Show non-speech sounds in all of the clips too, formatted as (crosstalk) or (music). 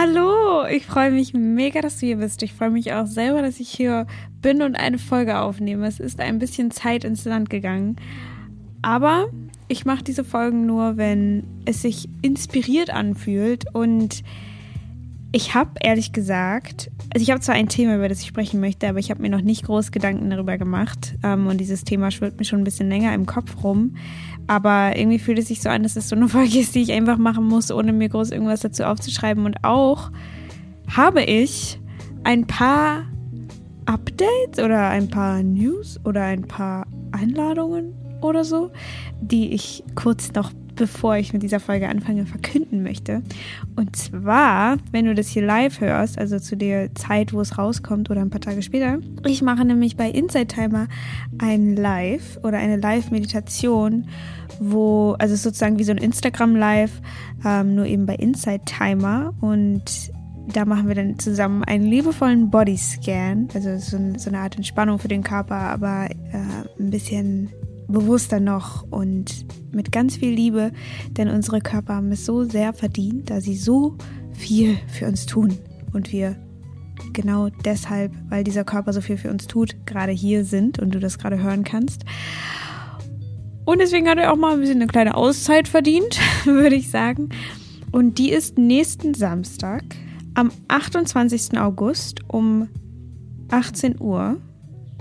Hallo, ich freue mich mega, dass du hier bist. Ich freue mich auch selber, dass ich hier bin und eine Folge aufnehme. Es ist ein bisschen Zeit ins Land gegangen. Aber ich mache diese Folgen nur, wenn es sich inspiriert anfühlt. Und ich habe ehrlich gesagt, also ich habe zwar ein Thema, über das ich sprechen möchte, aber ich habe mir noch nicht groß Gedanken darüber gemacht. Ähm, und dieses Thema schwirrt mir schon ein bisschen länger im Kopf rum. Aber irgendwie fühlt es sich so an, dass es so eine (laughs) Folge ist, die ich einfach machen muss, ohne mir groß irgendwas dazu aufzuschreiben. Und auch habe ich ein paar Updates oder ein paar News oder ein paar Einladungen oder so, die ich kurz noch bevor ich mit dieser Folge anfange, verkünden möchte. Und zwar, wenn du das hier live hörst, also zu der Zeit, wo es rauskommt oder ein paar Tage später, ich mache nämlich bei Inside Timer ein Live oder eine Live-Meditation, wo, also sozusagen wie so ein Instagram-Live, ähm, nur eben bei Inside Timer und da machen wir dann zusammen einen liebevollen Bodyscan, also so, so eine Art Entspannung für den Körper, aber äh, ein bisschen bewusster noch und mit ganz viel Liebe, denn unsere Körper haben es so sehr verdient, da sie so viel für uns tun und wir genau deshalb, weil dieser Körper so viel für uns tut, gerade hier sind und du das gerade hören kannst. Und deswegen hat er auch mal ein bisschen eine kleine Auszeit verdient, (laughs) würde ich sagen. Und die ist nächsten Samstag am 28. August um 18 Uhr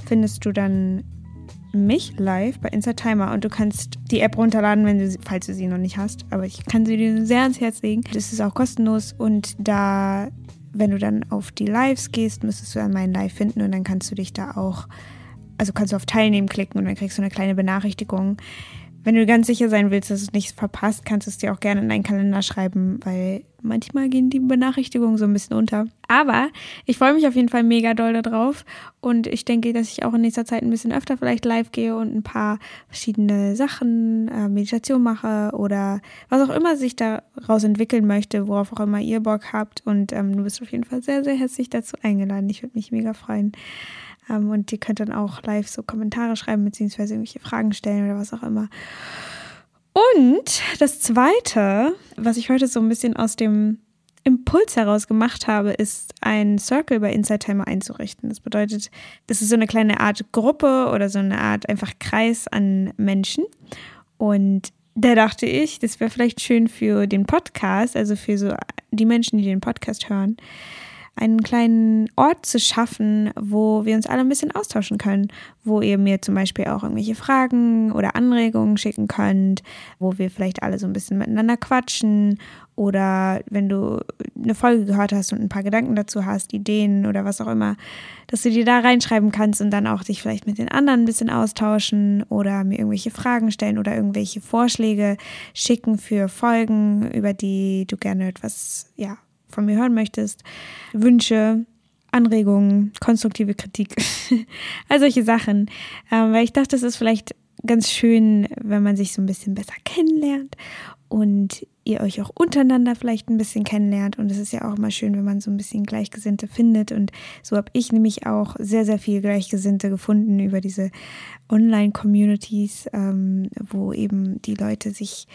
findest du dann mich live bei Inside Timer und du kannst die App runterladen, wenn du, falls du sie noch nicht hast. Aber ich kann sie dir sehr ans Herz legen. Das ist auch kostenlos und da, wenn du dann auf die Lives gehst, müsstest du dann meinen Live finden und dann kannst du dich da auch, also kannst du auf Teilnehmen klicken und dann kriegst du eine kleine Benachrichtigung. Wenn du ganz sicher sein willst, dass du nichts verpasst, kannst du es dir auch gerne in deinen Kalender schreiben, weil manchmal gehen die Benachrichtigungen so ein bisschen unter. Aber ich freue mich auf jeden Fall mega doll darauf und ich denke, dass ich auch in nächster Zeit ein bisschen öfter vielleicht live gehe und ein paar verschiedene Sachen, äh, Meditation mache oder was auch immer sich daraus entwickeln möchte, worauf auch immer ihr Bock habt. Und ähm, du bist auf jeden Fall sehr, sehr herzlich dazu eingeladen. Ich würde mich mega freuen. Ähm, und ihr könnt dann auch live so Kommentare schreiben, beziehungsweise irgendwelche Fragen stellen oder was auch immer. Und das Zweite, was ich heute so ein bisschen aus dem Impuls heraus gemacht habe, ist ein Circle bei Inside Timer einzurichten. Das bedeutet, das ist so eine kleine Art Gruppe oder so eine Art einfach Kreis an Menschen. Und da dachte ich, das wäre vielleicht schön für den Podcast, also für so die Menschen, die den Podcast hören, einen kleinen Ort zu schaffen, wo wir uns alle ein bisschen austauschen können, wo ihr mir zum Beispiel auch irgendwelche Fragen oder Anregungen schicken könnt, wo wir vielleicht alle so ein bisschen miteinander quatschen. Oder wenn du eine Folge gehört hast und ein paar Gedanken dazu hast, Ideen oder was auch immer, dass du dir da reinschreiben kannst und dann auch dich vielleicht mit den anderen ein bisschen austauschen oder mir irgendwelche Fragen stellen oder irgendwelche Vorschläge schicken für Folgen, über die du gerne etwas, ja, von mir hören möchtest, Wünsche, Anregungen, konstruktive Kritik, (laughs) all solche Sachen. Ähm, weil ich dachte, es ist vielleicht ganz schön, wenn man sich so ein bisschen besser kennenlernt und ihr euch auch untereinander vielleicht ein bisschen kennenlernt. Und es ist ja auch immer schön, wenn man so ein bisschen Gleichgesinnte findet. Und so habe ich nämlich auch sehr, sehr viel Gleichgesinnte gefunden über diese Online-Communities, ähm, wo eben die Leute sich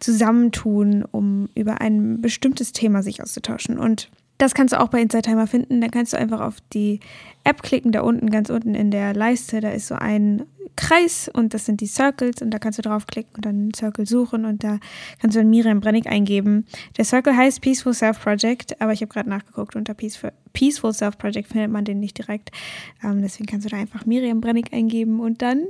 zusammentun, um über ein bestimmtes Thema sich auszutauschen. Und das kannst du auch bei Inside Timer finden. Da kannst du einfach auf die App klicken, da unten, ganz unten in der Leiste, da ist so ein Kreis und das sind die Circles und da kannst du draufklicken und dann einen Circle suchen und da kannst du dann Miriam Brennig eingeben. Der Circle heißt Peaceful Self Project, aber ich habe gerade nachgeguckt, unter Peaceful, Peaceful Self Project findet man den nicht direkt. Ähm, deswegen kannst du da einfach Miriam Brennig eingeben und dann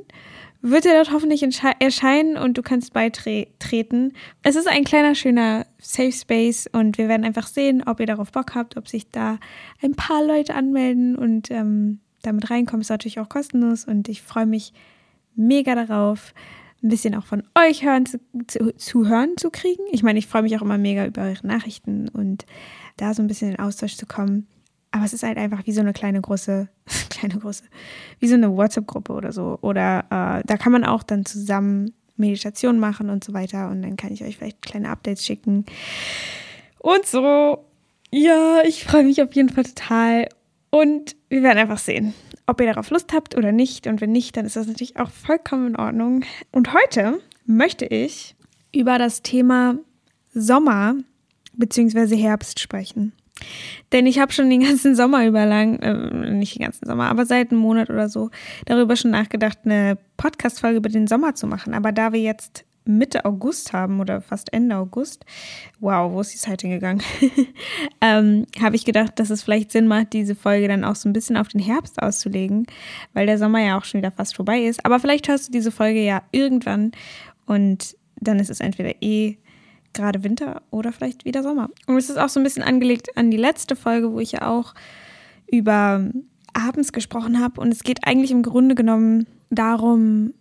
wird er dort hoffentlich erscheinen und du kannst beitreten. Es ist ein kleiner, schöner Safe Space und wir werden einfach sehen, ob ihr darauf Bock habt, ob sich da ein paar Leute anmelden und ähm, damit reinkommen. Ist natürlich auch kostenlos und ich freue mich mega darauf, ein bisschen auch von euch hören zu, zu, zu hören zu kriegen. Ich meine, ich freue mich auch immer mega über eure Nachrichten und da so ein bisschen in Austausch zu kommen. Aber es ist halt einfach wie so eine kleine große, (laughs) kleine große, wie so eine WhatsApp-Gruppe oder so. Oder äh, da kann man auch dann zusammen Meditation machen und so weiter. Und dann kann ich euch vielleicht kleine Updates schicken. Und so. Ja, ich freue mich auf jeden Fall total. Und wir werden einfach sehen, ob ihr darauf Lust habt oder nicht. Und wenn nicht, dann ist das natürlich auch vollkommen in Ordnung. Und heute möchte ich über das Thema Sommer beziehungsweise Herbst sprechen. Denn ich habe schon den ganzen Sommer über lang, äh, nicht den ganzen Sommer, aber seit einem Monat oder so, darüber schon nachgedacht, eine Podcast-Folge über den Sommer zu machen. Aber da wir jetzt Mitte August haben oder fast Ende August, wow, wo ist die Zeit hingegangen? (laughs) ähm, habe ich gedacht, dass es vielleicht Sinn macht, diese Folge dann auch so ein bisschen auf den Herbst auszulegen, weil der Sommer ja auch schon wieder fast vorbei ist. Aber vielleicht hörst du diese Folge ja irgendwann und dann ist es entweder eh gerade Winter oder vielleicht wieder Sommer. Und es ist auch so ein bisschen angelegt an die letzte Folge, wo ich ja auch über abends gesprochen habe. Und es geht eigentlich im Grunde genommen darum,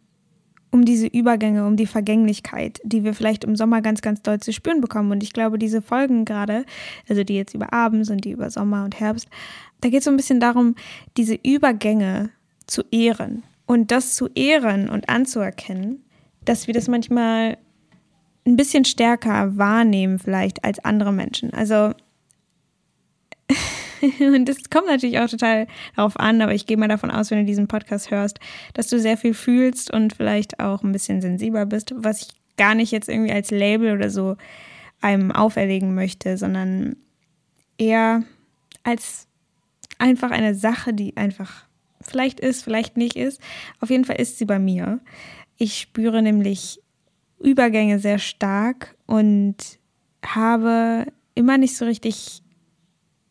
um diese Übergänge, um die Vergänglichkeit, die wir vielleicht im Sommer ganz, ganz doll zu spüren bekommen. Und ich glaube, diese Folgen gerade, also die jetzt über Abends und die über Sommer und Herbst, da geht es so ein bisschen darum, diese Übergänge zu ehren und das zu ehren und anzuerkennen, dass wir das manchmal ein bisschen stärker wahrnehmen vielleicht als andere Menschen. Also (laughs) und das kommt natürlich auch total darauf an, aber ich gehe mal davon aus, wenn du diesen Podcast hörst, dass du sehr viel fühlst und vielleicht auch ein bisschen sensibler bist, was ich gar nicht jetzt irgendwie als Label oder so einem auferlegen möchte, sondern eher als einfach eine Sache, die einfach vielleicht ist, vielleicht nicht ist. Auf jeden Fall ist sie bei mir. Ich spüre nämlich Übergänge sehr stark und habe immer nicht so richtig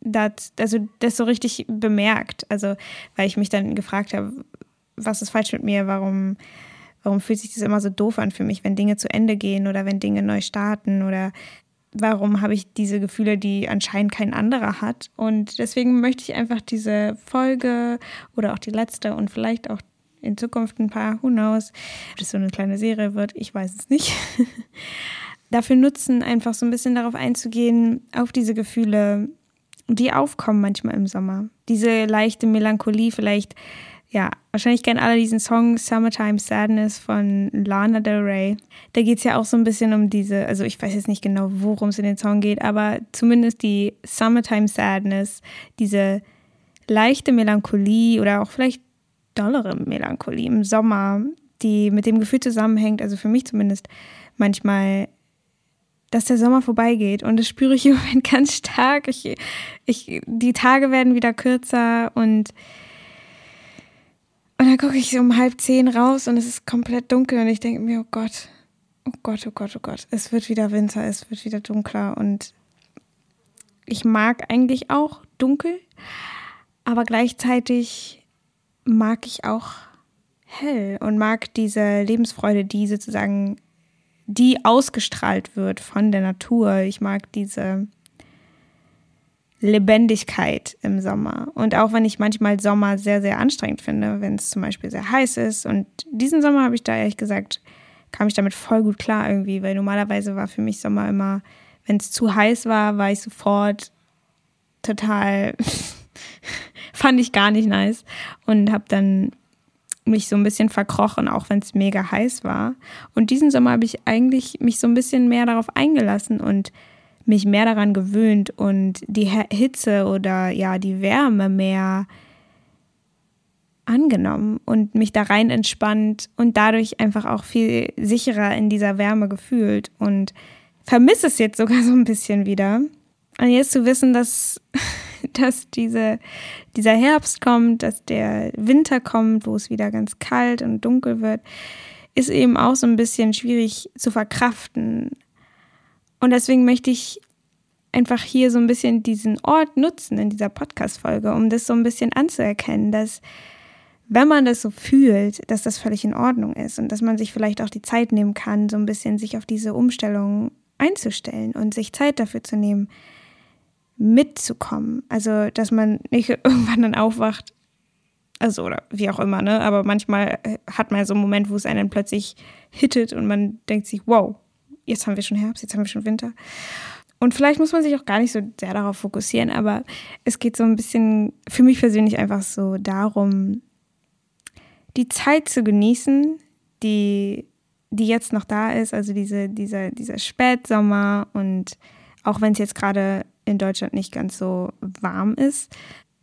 das, also das so richtig bemerkt. Also, weil ich mich dann gefragt habe, was ist falsch mit mir? Warum, warum fühlt sich das immer so doof an für mich, wenn Dinge zu Ende gehen oder wenn Dinge neu starten? Oder warum habe ich diese Gefühle, die anscheinend kein anderer hat? Und deswegen möchte ich einfach diese Folge oder auch die letzte und vielleicht auch in Zukunft ein paar, who knows, ob das so eine kleine Serie wird, ich weiß es nicht. (laughs) Dafür nutzen, einfach so ein bisschen darauf einzugehen, auf diese Gefühle, die aufkommen manchmal im Sommer. Diese leichte Melancholie, vielleicht, ja, wahrscheinlich kennen alle diesen Song Summertime Sadness von Lana Del Rey. Da geht es ja auch so ein bisschen um diese, also ich weiß jetzt nicht genau, worum es in den Song geht, aber zumindest die Summertime Sadness, diese leichte Melancholie oder auch vielleicht dollere Melancholie im Sommer, die mit dem Gefühl zusammenhängt, also für mich zumindest manchmal dass der Sommer vorbeigeht. Und das spüre ich im (laughs) Moment ganz stark. Ich, ich, die Tage werden wieder kürzer und, und dann gucke ich um halb zehn raus und es ist komplett dunkel und ich denke mir, oh Gott, oh Gott, oh Gott, oh Gott, es wird wieder Winter, es wird wieder dunkler und ich mag eigentlich auch dunkel, aber gleichzeitig mag ich auch hell und mag diese Lebensfreude, die sozusagen die ausgestrahlt wird von der Natur. Ich mag diese Lebendigkeit im Sommer. Und auch wenn ich manchmal Sommer sehr, sehr anstrengend finde, wenn es zum Beispiel sehr heiß ist. Und diesen Sommer habe ich da ehrlich gesagt, kam ich damit voll gut klar irgendwie, weil normalerweise war für mich Sommer immer, wenn es zu heiß war, war ich sofort total, (laughs) fand ich gar nicht nice und habe dann mich so ein bisschen verkrochen, auch wenn es mega heiß war. Und diesen Sommer habe ich eigentlich mich so ein bisschen mehr darauf eingelassen und mich mehr daran gewöhnt und die Hitze oder ja, die Wärme mehr angenommen und mich da rein entspannt und dadurch einfach auch viel sicherer in dieser Wärme gefühlt und vermisse es jetzt sogar so ein bisschen wieder. Und jetzt zu wissen, dass (laughs) dass diese, dieser Herbst kommt, dass der Winter kommt, wo es wieder ganz kalt und dunkel wird, ist eben auch so ein bisschen schwierig zu verkraften. Und deswegen möchte ich einfach hier so ein bisschen diesen Ort nutzen in dieser Podcast-Folge, um das so ein bisschen anzuerkennen, dass wenn man das so fühlt, dass das völlig in Ordnung ist und dass man sich vielleicht auch die Zeit nehmen kann, so ein bisschen sich auf diese Umstellung einzustellen und sich Zeit dafür zu nehmen, mitzukommen. Also, dass man nicht (laughs) irgendwann dann aufwacht, also oder wie auch immer, ne? Aber manchmal äh, hat man so einen Moment, wo es einen plötzlich hittet und man denkt sich, wow, jetzt haben wir schon Herbst, jetzt haben wir schon Winter. Und vielleicht muss man sich auch gar nicht so sehr darauf fokussieren, aber es geht so ein bisschen für mich persönlich einfach so darum, die Zeit zu genießen, die, die jetzt noch da ist, also diese, dieser, dieser Spätsommer und auch wenn es jetzt gerade in Deutschland nicht ganz so warm ist,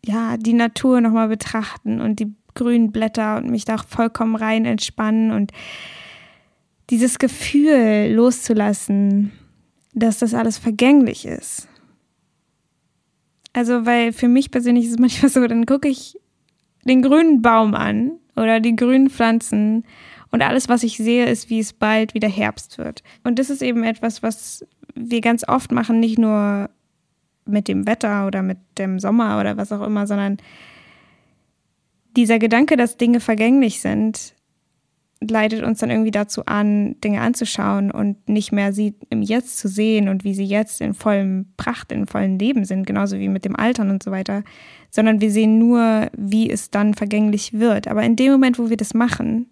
ja, die Natur nochmal betrachten und die grünen Blätter und mich da vollkommen rein entspannen und dieses Gefühl loszulassen, dass das alles vergänglich ist. Also, weil für mich persönlich ist es (laughs) manchmal so, dann gucke ich den grünen Baum an oder die grünen Pflanzen und alles, was ich sehe, ist, wie es bald wieder Herbst wird. Und das ist eben etwas, was wir ganz oft machen, nicht nur mit dem Wetter oder mit dem Sommer oder was auch immer, sondern dieser Gedanke, dass Dinge vergänglich sind, leitet uns dann irgendwie dazu an, Dinge anzuschauen und nicht mehr sie im Jetzt zu sehen und wie sie jetzt in vollem Pracht, in vollem Leben sind, genauso wie mit dem Altern und so weiter, sondern wir sehen nur, wie es dann vergänglich wird. Aber in dem Moment, wo wir das machen,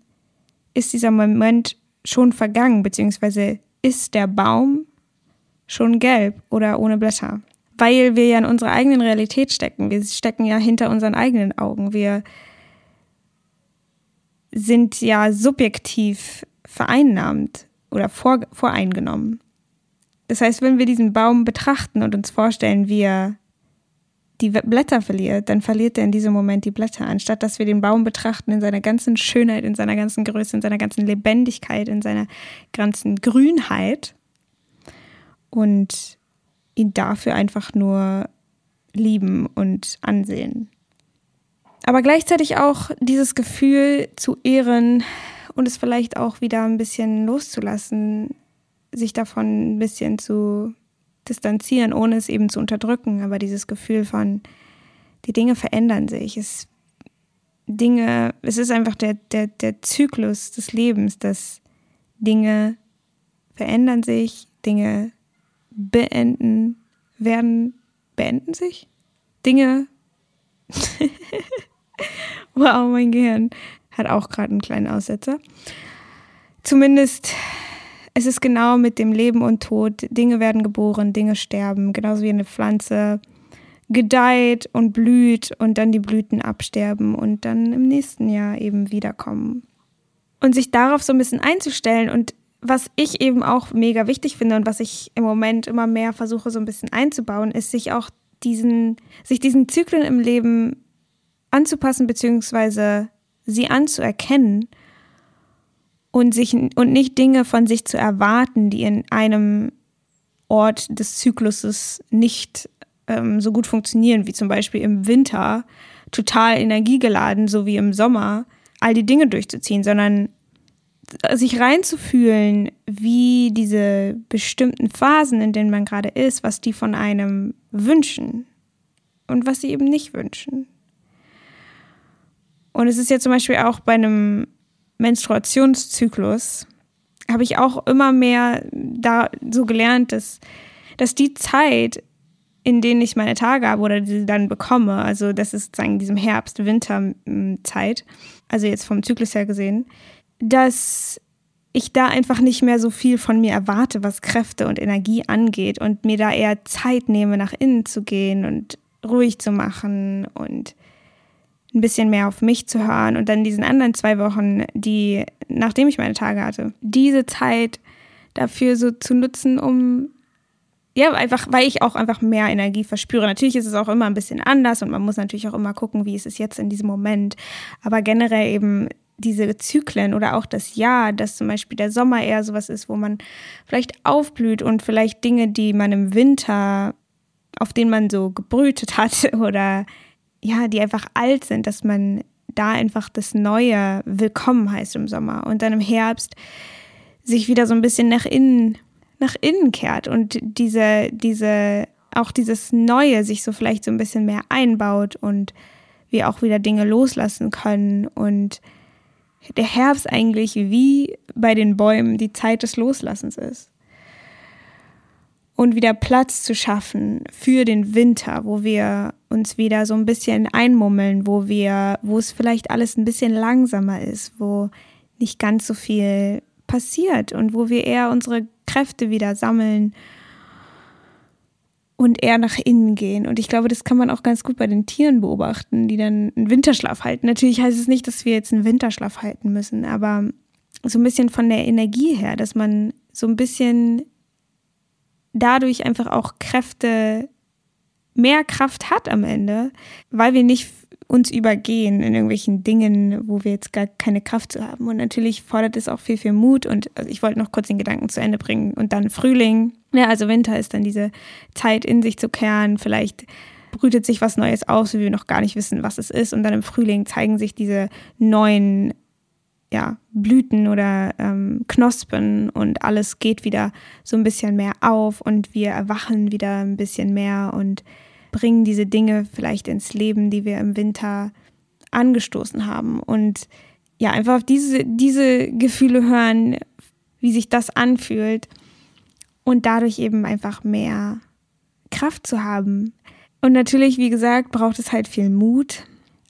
ist dieser Moment schon vergangen, beziehungsweise ist der Baum schon gelb oder ohne Blätter. Weil wir ja in unserer eigenen Realität stecken. Wir stecken ja hinter unseren eigenen Augen. Wir sind ja subjektiv vereinnahmt oder vor, voreingenommen. Das heißt, wenn wir diesen Baum betrachten und uns vorstellen, wie er die Blätter verliert, dann verliert er in diesem Moment die Blätter, anstatt dass wir den Baum betrachten in seiner ganzen Schönheit, in seiner ganzen Größe, in seiner ganzen Lebendigkeit, in seiner ganzen Grünheit und ihn dafür einfach nur lieben und ansehen aber gleichzeitig auch dieses Gefühl zu ehren und es vielleicht auch wieder ein bisschen loszulassen, sich davon ein bisschen zu distanzieren, ohne es eben zu unterdrücken. Aber dieses Gefühl von, die Dinge verändern sich. Es, Dinge, es ist einfach der, der, der Zyklus des Lebens, dass Dinge verändern sich, Dinge beenden, werden, beenden sich? Dinge (laughs) wow, mein Gehirn hat auch gerade einen kleinen Aussetzer. Zumindest es ist genau mit dem Leben und Tod. Dinge werden geboren, Dinge sterben, genauso wie eine Pflanze gedeiht und blüht und dann die Blüten absterben und dann im nächsten Jahr eben wiederkommen. Und sich darauf so ein bisschen einzustellen und was ich eben auch mega wichtig finde und was ich im Moment immer mehr versuche so ein bisschen einzubauen, ist sich auch diesen, sich diesen Zyklen im Leben anzupassen bzw. sie anzuerkennen und sich und nicht Dinge von sich zu erwarten, die in einem Ort des Zykluses nicht ähm, so gut funktionieren, wie zum Beispiel im Winter total energiegeladen, so wie im Sommer, all die Dinge durchzuziehen, sondern sich reinzufühlen, wie diese bestimmten Phasen, in denen man gerade ist, was die von einem wünschen und was sie eben nicht wünschen. Und es ist ja zum Beispiel auch bei einem Menstruationszyklus, habe ich auch immer mehr da so gelernt, dass, dass die Zeit, in denen ich meine Tage habe oder die dann bekomme, also das ist sozusagen diesem Herbst-Winter-Zeit, also jetzt vom Zyklus her gesehen, dass ich da einfach nicht mehr so viel von mir erwarte, was Kräfte und Energie angeht und mir da eher Zeit nehme, nach innen zu gehen und ruhig zu machen und ein bisschen mehr auf mich zu hören und dann diesen anderen zwei Wochen, die, nachdem ich meine Tage hatte, diese Zeit dafür so zu nutzen, um ja, einfach, weil ich auch einfach mehr Energie verspüre. Natürlich ist es auch immer ein bisschen anders und man muss natürlich auch immer gucken, wie ist es jetzt in diesem Moment. Aber generell eben diese Zyklen oder auch das Jahr, dass zum Beispiel der Sommer eher sowas ist, wo man vielleicht aufblüht und vielleicht Dinge, die man im Winter, auf denen man so gebrütet (laughs) hat oder ja, die einfach alt sind, dass man da einfach das Neue willkommen heißt im Sommer und dann im Herbst sich wieder so ein bisschen nach innen, nach innen kehrt und diese, diese, auch dieses Neue sich so vielleicht so ein bisschen mehr einbaut und wir auch wieder Dinge loslassen können und der Herbst eigentlich wie bei den Bäumen die Zeit des Loslassens ist. Und wieder Platz zu schaffen für den Winter, wo wir uns wieder so ein bisschen einmummeln, wo wir, wo es vielleicht alles ein bisschen langsamer ist, wo nicht ganz so viel passiert und wo wir eher unsere Kräfte wieder sammeln und eher nach innen gehen. Und ich glaube, das kann man auch ganz gut bei den Tieren beobachten, die dann einen Winterschlaf halten. Natürlich heißt es nicht, dass wir jetzt einen Winterschlaf halten müssen, aber so ein bisschen von der Energie her, dass man so ein bisschen dadurch einfach auch Kräfte, mehr Kraft hat am Ende, weil wir nicht uns übergehen in irgendwelchen Dingen, wo wir jetzt gar keine Kraft zu haben. Und natürlich fordert es auch viel, viel Mut. Und also ich wollte noch kurz den Gedanken zu Ende bringen. Und dann Frühling. Ja, also Winter ist dann diese Zeit, in sich zu kehren. Vielleicht brütet sich was Neues aus, wie wir noch gar nicht wissen, was es ist. Und dann im Frühling zeigen sich diese neuen ja, Blüten oder ähm, Knospen und alles geht wieder so ein bisschen mehr auf und wir erwachen wieder ein bisschen mehr und bringen diese Dinge vielleicht ins Leben, die wir im Winter angestoßen haben. Und ja, einfach auf diese, diese Gefühle hören, wie sich das anfühlt und dadurch eben einfach mehr Kraft zu haben. Und natürlich, wie gesagt, braucht es halt viel Mut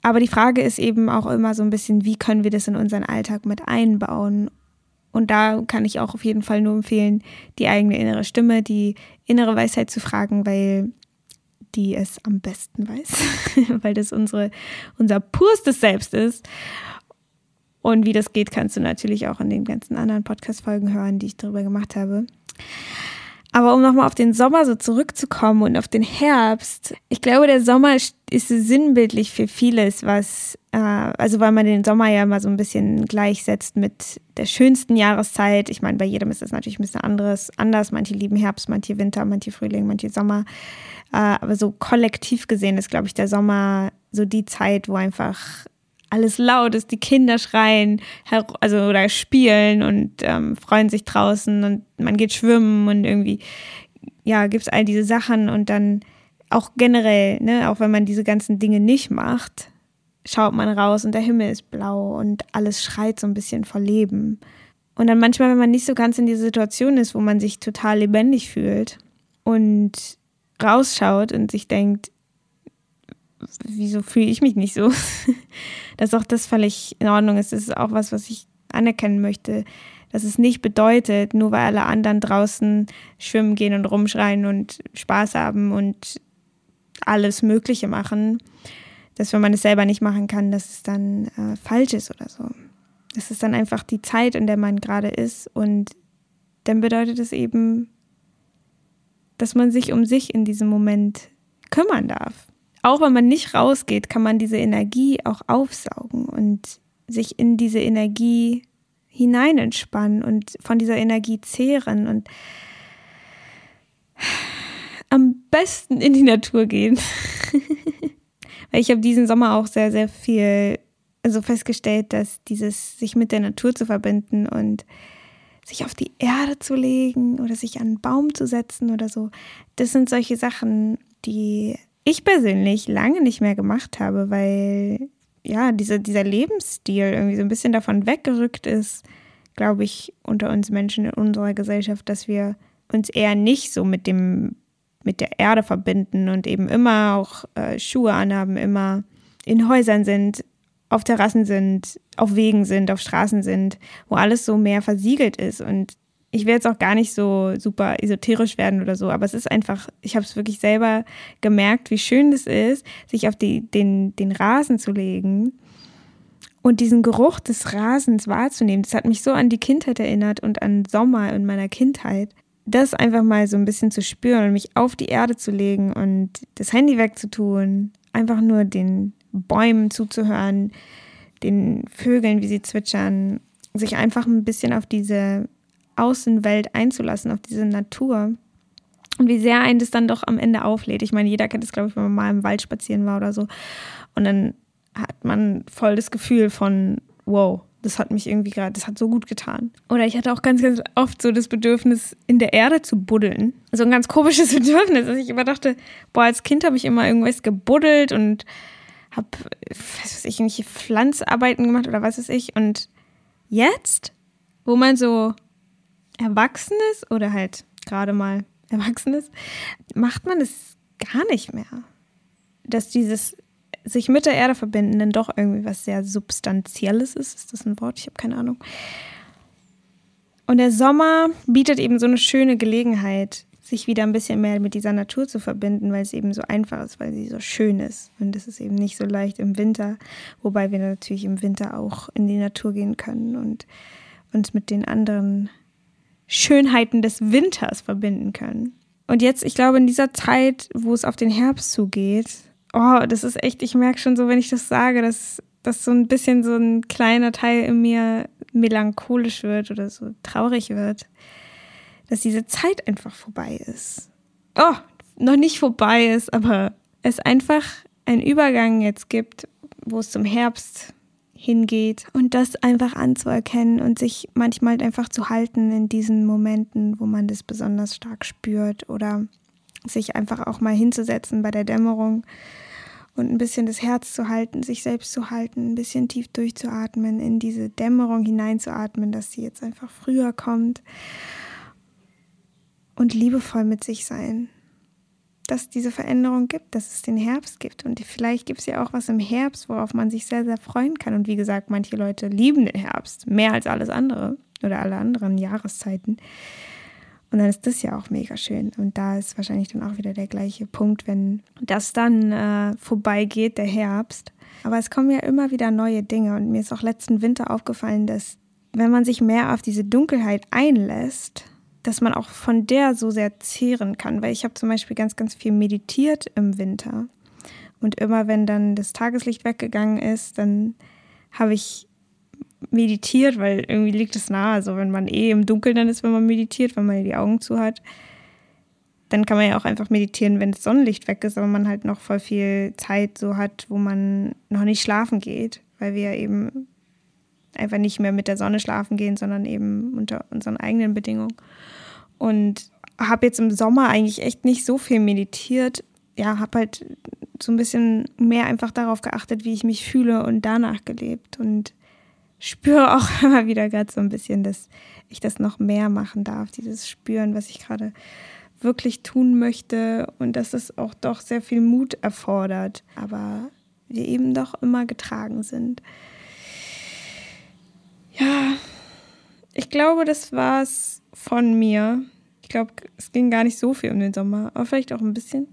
aber die Frage ist eben auch immer so ein bisschen, wie können wir das in unseren Alltag mit einbauen? Und da kann ich auch auf jeden Fall nur empfehlen, die eigene innere Stimme, die innere Weisheit zu fragen, weil die es am besten weiß, (laughs) weil das unsere, unser purstes Selbst ist. Und wie das geht, kannst du natürlich auch in den ganzen anderen Podcast-Folgen hören, die ich darüber gemacht habe. Aber um nochmal auf den Sommer so zurückzukommen und auf den Herbst, ich glaube, der Sommer ist sinnbildlich für vieles, was, äh, also weil man den Sommer ja immer so ein bisschen gleichsetzt mit der schönsten Jahreszeit. Ich meine, bei jedem ist das natürlich ein bisschen anderes, anders. Manche lieben Herbst, manche Winter, manche Frühling, manche Sommer. Äh, aber so kollektiv gesehen ist, glaube ich, der Sommer so die Zeit, wo einfach alles laut ist, die Kinder schreien, also oder spielen und ähm, freuen sich draußen und man geht schwimmen und irgendwie, ja, gibt es all diese Sachen und dann auch generell, ne, auch wenn man diese ganzen Dinge nicht macht, schaut man raus und der Himmel ist blau und alles schreit so ein bisschen vor Leben. Und dann manchmal, wenn man nicht so ganz in dieser Situation ist, wo man sich total lebendig fühlt und rausschaut und sich denkt, wieso fühle ich mich nicht so? (laughs) dass auch das völlig in Ordnung ist. Das ist auch was, was ich anerkennen möchte. Dass es nicht bedeutet, nur weil alle anderen draußen schwimmen gehen und rumschreien und Spaß haben und alles Mögliche machen, dass wenn man es selber nicht machen kann, dass es dann äh, falsch ist oder so. Das ist dann einfach die Zeit, in der man gerade ist und dann bedeutet es eben, dass man sich um sich in diesem Moment kümmern darf auch wenn man nicht rausgeht, kann man diese Energie auch aufsaugen und sich in diese Energie hinein entspannen und von dieser Energie zehren und am besten in die Natur gehen. (laughs) Weil ich habe diesen Sommer auch sehr, sehr viel also festgestellt, dass dieses sich mit der Natur zu verbinden und sich auf die Erde zu legen oder sich an einen Baum zu setzen oder so, das sind solche Sachen, die ich persönlich lange nicht mehr gemacht habe, weil ja, diese, dieser Lebensstil irgendwie so ein bisschen davon weggerückt ist, glaube ich, unter uns Menschen in unserer Gesellschaft, dass wir uns eher nicht so mit dem, mit der Erde verbinden und eben immer auch äh, Schuhe anhaben, immer in Häusern sind, auf Terrassen sind, auf Wegen sind, auf Straßen sind, wo alles so mehr versiegelt ist. Und ich will jetzt auch gar nicht so super esoterisch werden oder so, aber es ist einfach, ich habe es wirklich selber gemerkt, wie schön es ist, sich auf die, den, den Rasen zu legen und diesen Geruch des Rasens wahrzunehmen. Das hat mich so an die Kindheit erinnert und an Sommer in meiner Kindheit. Das einfach mal so ein bisschen zu spüren und mich auf die Erde zu legen und das Handy wegzutun, einfach nur den Bäumen zuzuhören, den Vögeln, wie sie zwitschern, sich einfach ein bisschen auf diese Außenwelt einzulassen, auf diese Natur. Und wie sehr einen das dann doch am Ende auflädt. Ich meine, jeder kennt es, glaube ich, wenn man mal im Wald spazieren war oder so. Und dann hat man voll das Gefühl von, wow, das hat mich irgendwie gerade, das hat so gut getan. Oder ich hatte auch ganz, ganz oft so das Bedürfnis, in der Erde zu buddeln. So ein ganz komisches (laughs) Bedürfnis, dass ich immer dachte, boah, als Kind habe ich immer irgendwas gebuddelt und habe, was weiß ich, irgendwelche Pflanzarbeiten gemacht oder was weiß ich. Und jetzt, wo man so Erwachsenes oder halt gerade mal Erwachsenes, macht man es gar nicht mehr. Dass dieses sich mit der Erde verbinden dann doch irgendwie was sehr Substanzielles ist. Ist das ein Wort? Ich habe keine Ahnung. Und der Sommer bietet eben so eine schöne Gelegenheit, sich wieder ein bisschen mehr mit dieser Natur zu verbinden, weil es eben so einfach ist, weil sie so schön ist. Und das ist eben nicht so leicht im Winter, wobei wir natürlich im Winter auch in die Natur gehen können und uns mit den anderen Schönheiten des Winters verbinden können. Und jetzt, ich glaube, in dieser Zeit, wo es auf den Herbst zugeht, oh, das ist echt, ich merke schon so, wenn ich das sage, dass, dass so ein bisschen so ein kleiner Teil in mir melancholisch wird oder so traurig wird, dass diese Zeit einfach vorbei ist. Oh, noch nicht vorbei ist, aber es einfach einen Übergang jetzt gibt, wo es zum Herbst hingeht und das einfach anzuerkennen und sich manchmal einfach zu halten in diesen Momenten, wo man das besonders stark spürt oder sich einfach auch mal hinzusetzen bei der Dämmerung und ein bisschen das Herz zu halten, sich selbst zu halten, ein bisschen tief durchzuatmen, in diese Dämmerung hineinzuatmen, dass sie jetzt einfach früher kommt und liebevoll mit sich sein dass es diese Veränderung gibt, dass es den Herbst gibt. Und vielleicht gibt es ja auch was im Herbst, worauf man sich sehr, sehr freuen kann. Und wie gesagt, manche Leute lieben den Herbst mehr als alles andere oder alle anderen Jahreszeiten. Und dann ist das ja auch mega schön. Und da ist wahrscheinlich dann auch wieder der gleiche Punkt, wenn das dann äh, vorbeigeht, der Herbst. Aber es kommen ja immer wieder neue Dinge. Und mir ist auch letzten Winter aufgefallen, dass wenn man sich mehr auf diese Dunkelheit einlässt, dass man auch von der so sehr zehren kann. Weil ich habe zum Beispiel ganz, ganz viel meditiert im Winter. Und immer wenn dann das Tageslicht weggegangen ist, dann habe ich meditiert, weil irgendwie liegt es nahe. Also wenn man eh im Dunkeln dann ist, wenn man meditiert, wenn man die Augen zu hat, dann kann man ja auch einfach meditieren, wenn das Sonnenlicht weg ist, aber man halt noch voll viel Zeit so hat, wo man noch nicht schlafen geht, weil wir eben einfach nicht mehr mit der Sonne schlafen gehen, sondern eben unter unseren eigenen Bedingungen. Und habe jetzt im Sommer eigentlich echt nicht so viel meditiert. Ja, habe halt so ein bisschen mehr einfach darauf geachtet, wie ich mich fühle und danach gelebt. Und spüre (laughs) auch immer wieder gerade so ein bisschen, dass ich das noch mehr machen darf, dieses Spüren, was ich gerade wirklich tun möchte und dass es auch doch sehr viel Mut erfordert, aber wir eben doch immer getragen sind. Ja, ich glaube, das war's von mir. Ich glaube, es ging gar nicht so viel um den Sommer, aber vielleicht auch ein bisschen.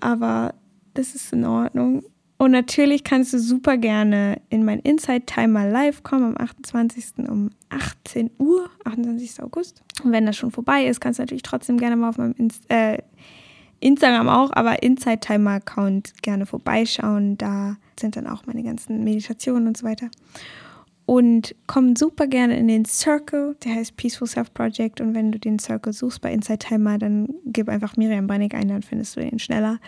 Aber das ist in Ordnung. Und natürlich kannst du super gerne in mein Inside Timer Live kommen am 28. um 18 Uhr, 28. August. Und wenn das schon vorbei ist, kannst du natürlich trotzdem gerne mal auf meinem Inst äh, Instagram auch, aber Inside Timer Account gerne vorbeischauen. Da sind dann auch meine ganzen Meditationen und so weiter und komm super gerne in den Circle, der heißt Peaceful Self Project. Und wenn du den Circle suchst bei Inside Timer, dann gib einfach Miriam Breinig ein, dann findest du den schneller.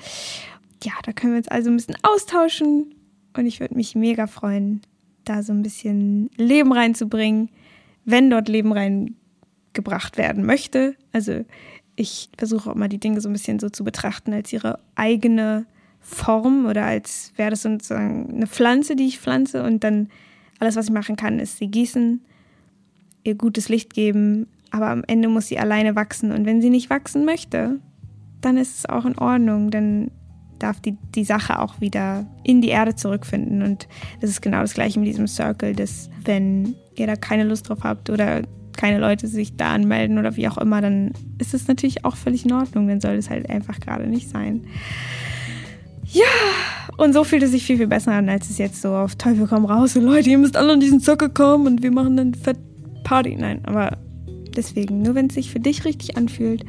Ja, da können wir uns also ein bisschen austauschen und ich würde mich mega freuen, da so ein bisschen Leben reinzubringen, wenn dort Leben reingebracht werden möchte. Also ich versuche auch mal die Dinge so ein bisschen so zu betrachten als ihre eigene Form oder als wäre das sozusagen eine Pflanze, die ich pflanze und dann alles, was ich machen kann, ist sie gießen, ihr gutes Licht geben, aber am Ende muss sie alleine wachsen. Und wenn sie nicht wachsen möchte, dann ist es auch in Ordnung. Dann darf die, die Sache auch wieder in die Erde zurückfinden. Und das ist genau das gleiche mit diesem Circle, dass wenn ihr da keine Lust drauf habt oder keine Leute sich da anmelden oder wie auch immer, dann ist es natürlich auch völlig in Ordnung. Dann soll es halt einfach gerade nicht sein. Ja, und so fühlt es sich viel, viel besser an, als es jetzt so auf Teufel komm raus. Und Leute, ihr müsst alle an diesen Zucker kommen und wir machen dann Fett Party. Nein, aber deswegen, nur wenn es sich für dich richtig anfühlt.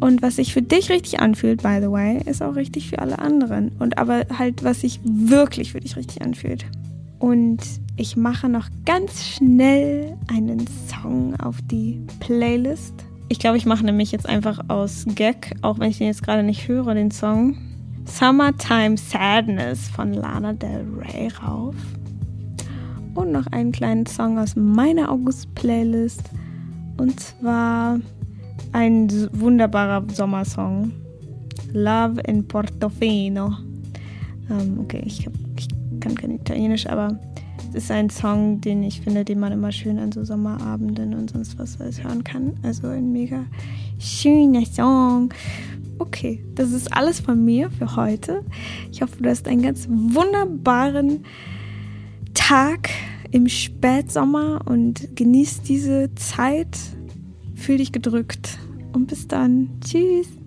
Und was sich für dich richtig anfühlt, by the way, ist auch richtig für alle anderen. Und aber halt, was sich wirklich für dich richtig anfühlt. Und ich mache noch ganz schnell einen Song auf die Playlist. Ich glaube, ich mache nämlich jetzt einfach aus Gag, auch wenn ich den jetzt gerade nicht höre, den Song, Summertime Sadness von Lana Del Rey rauf. Und noch einen kleinen Song aus meiner August-Playlist. Und zwar ein wunderbarer Sommersong. Love in Portofino. Ähm, okay, ich, hab, ich kann kein Italienisch, aber es ist ein Song, den ich finde, den man immer schön an so Sommerabenden und sonst was hören kann. Also ein mega schöner Song. Okay, das ist alles von mir für heute. Ich hoffe, du hast einen ganz wunderbaren Tag im Spätsommer und genießt diese Zeit. Fühl dich gedrückt und bis dann. Tschüss.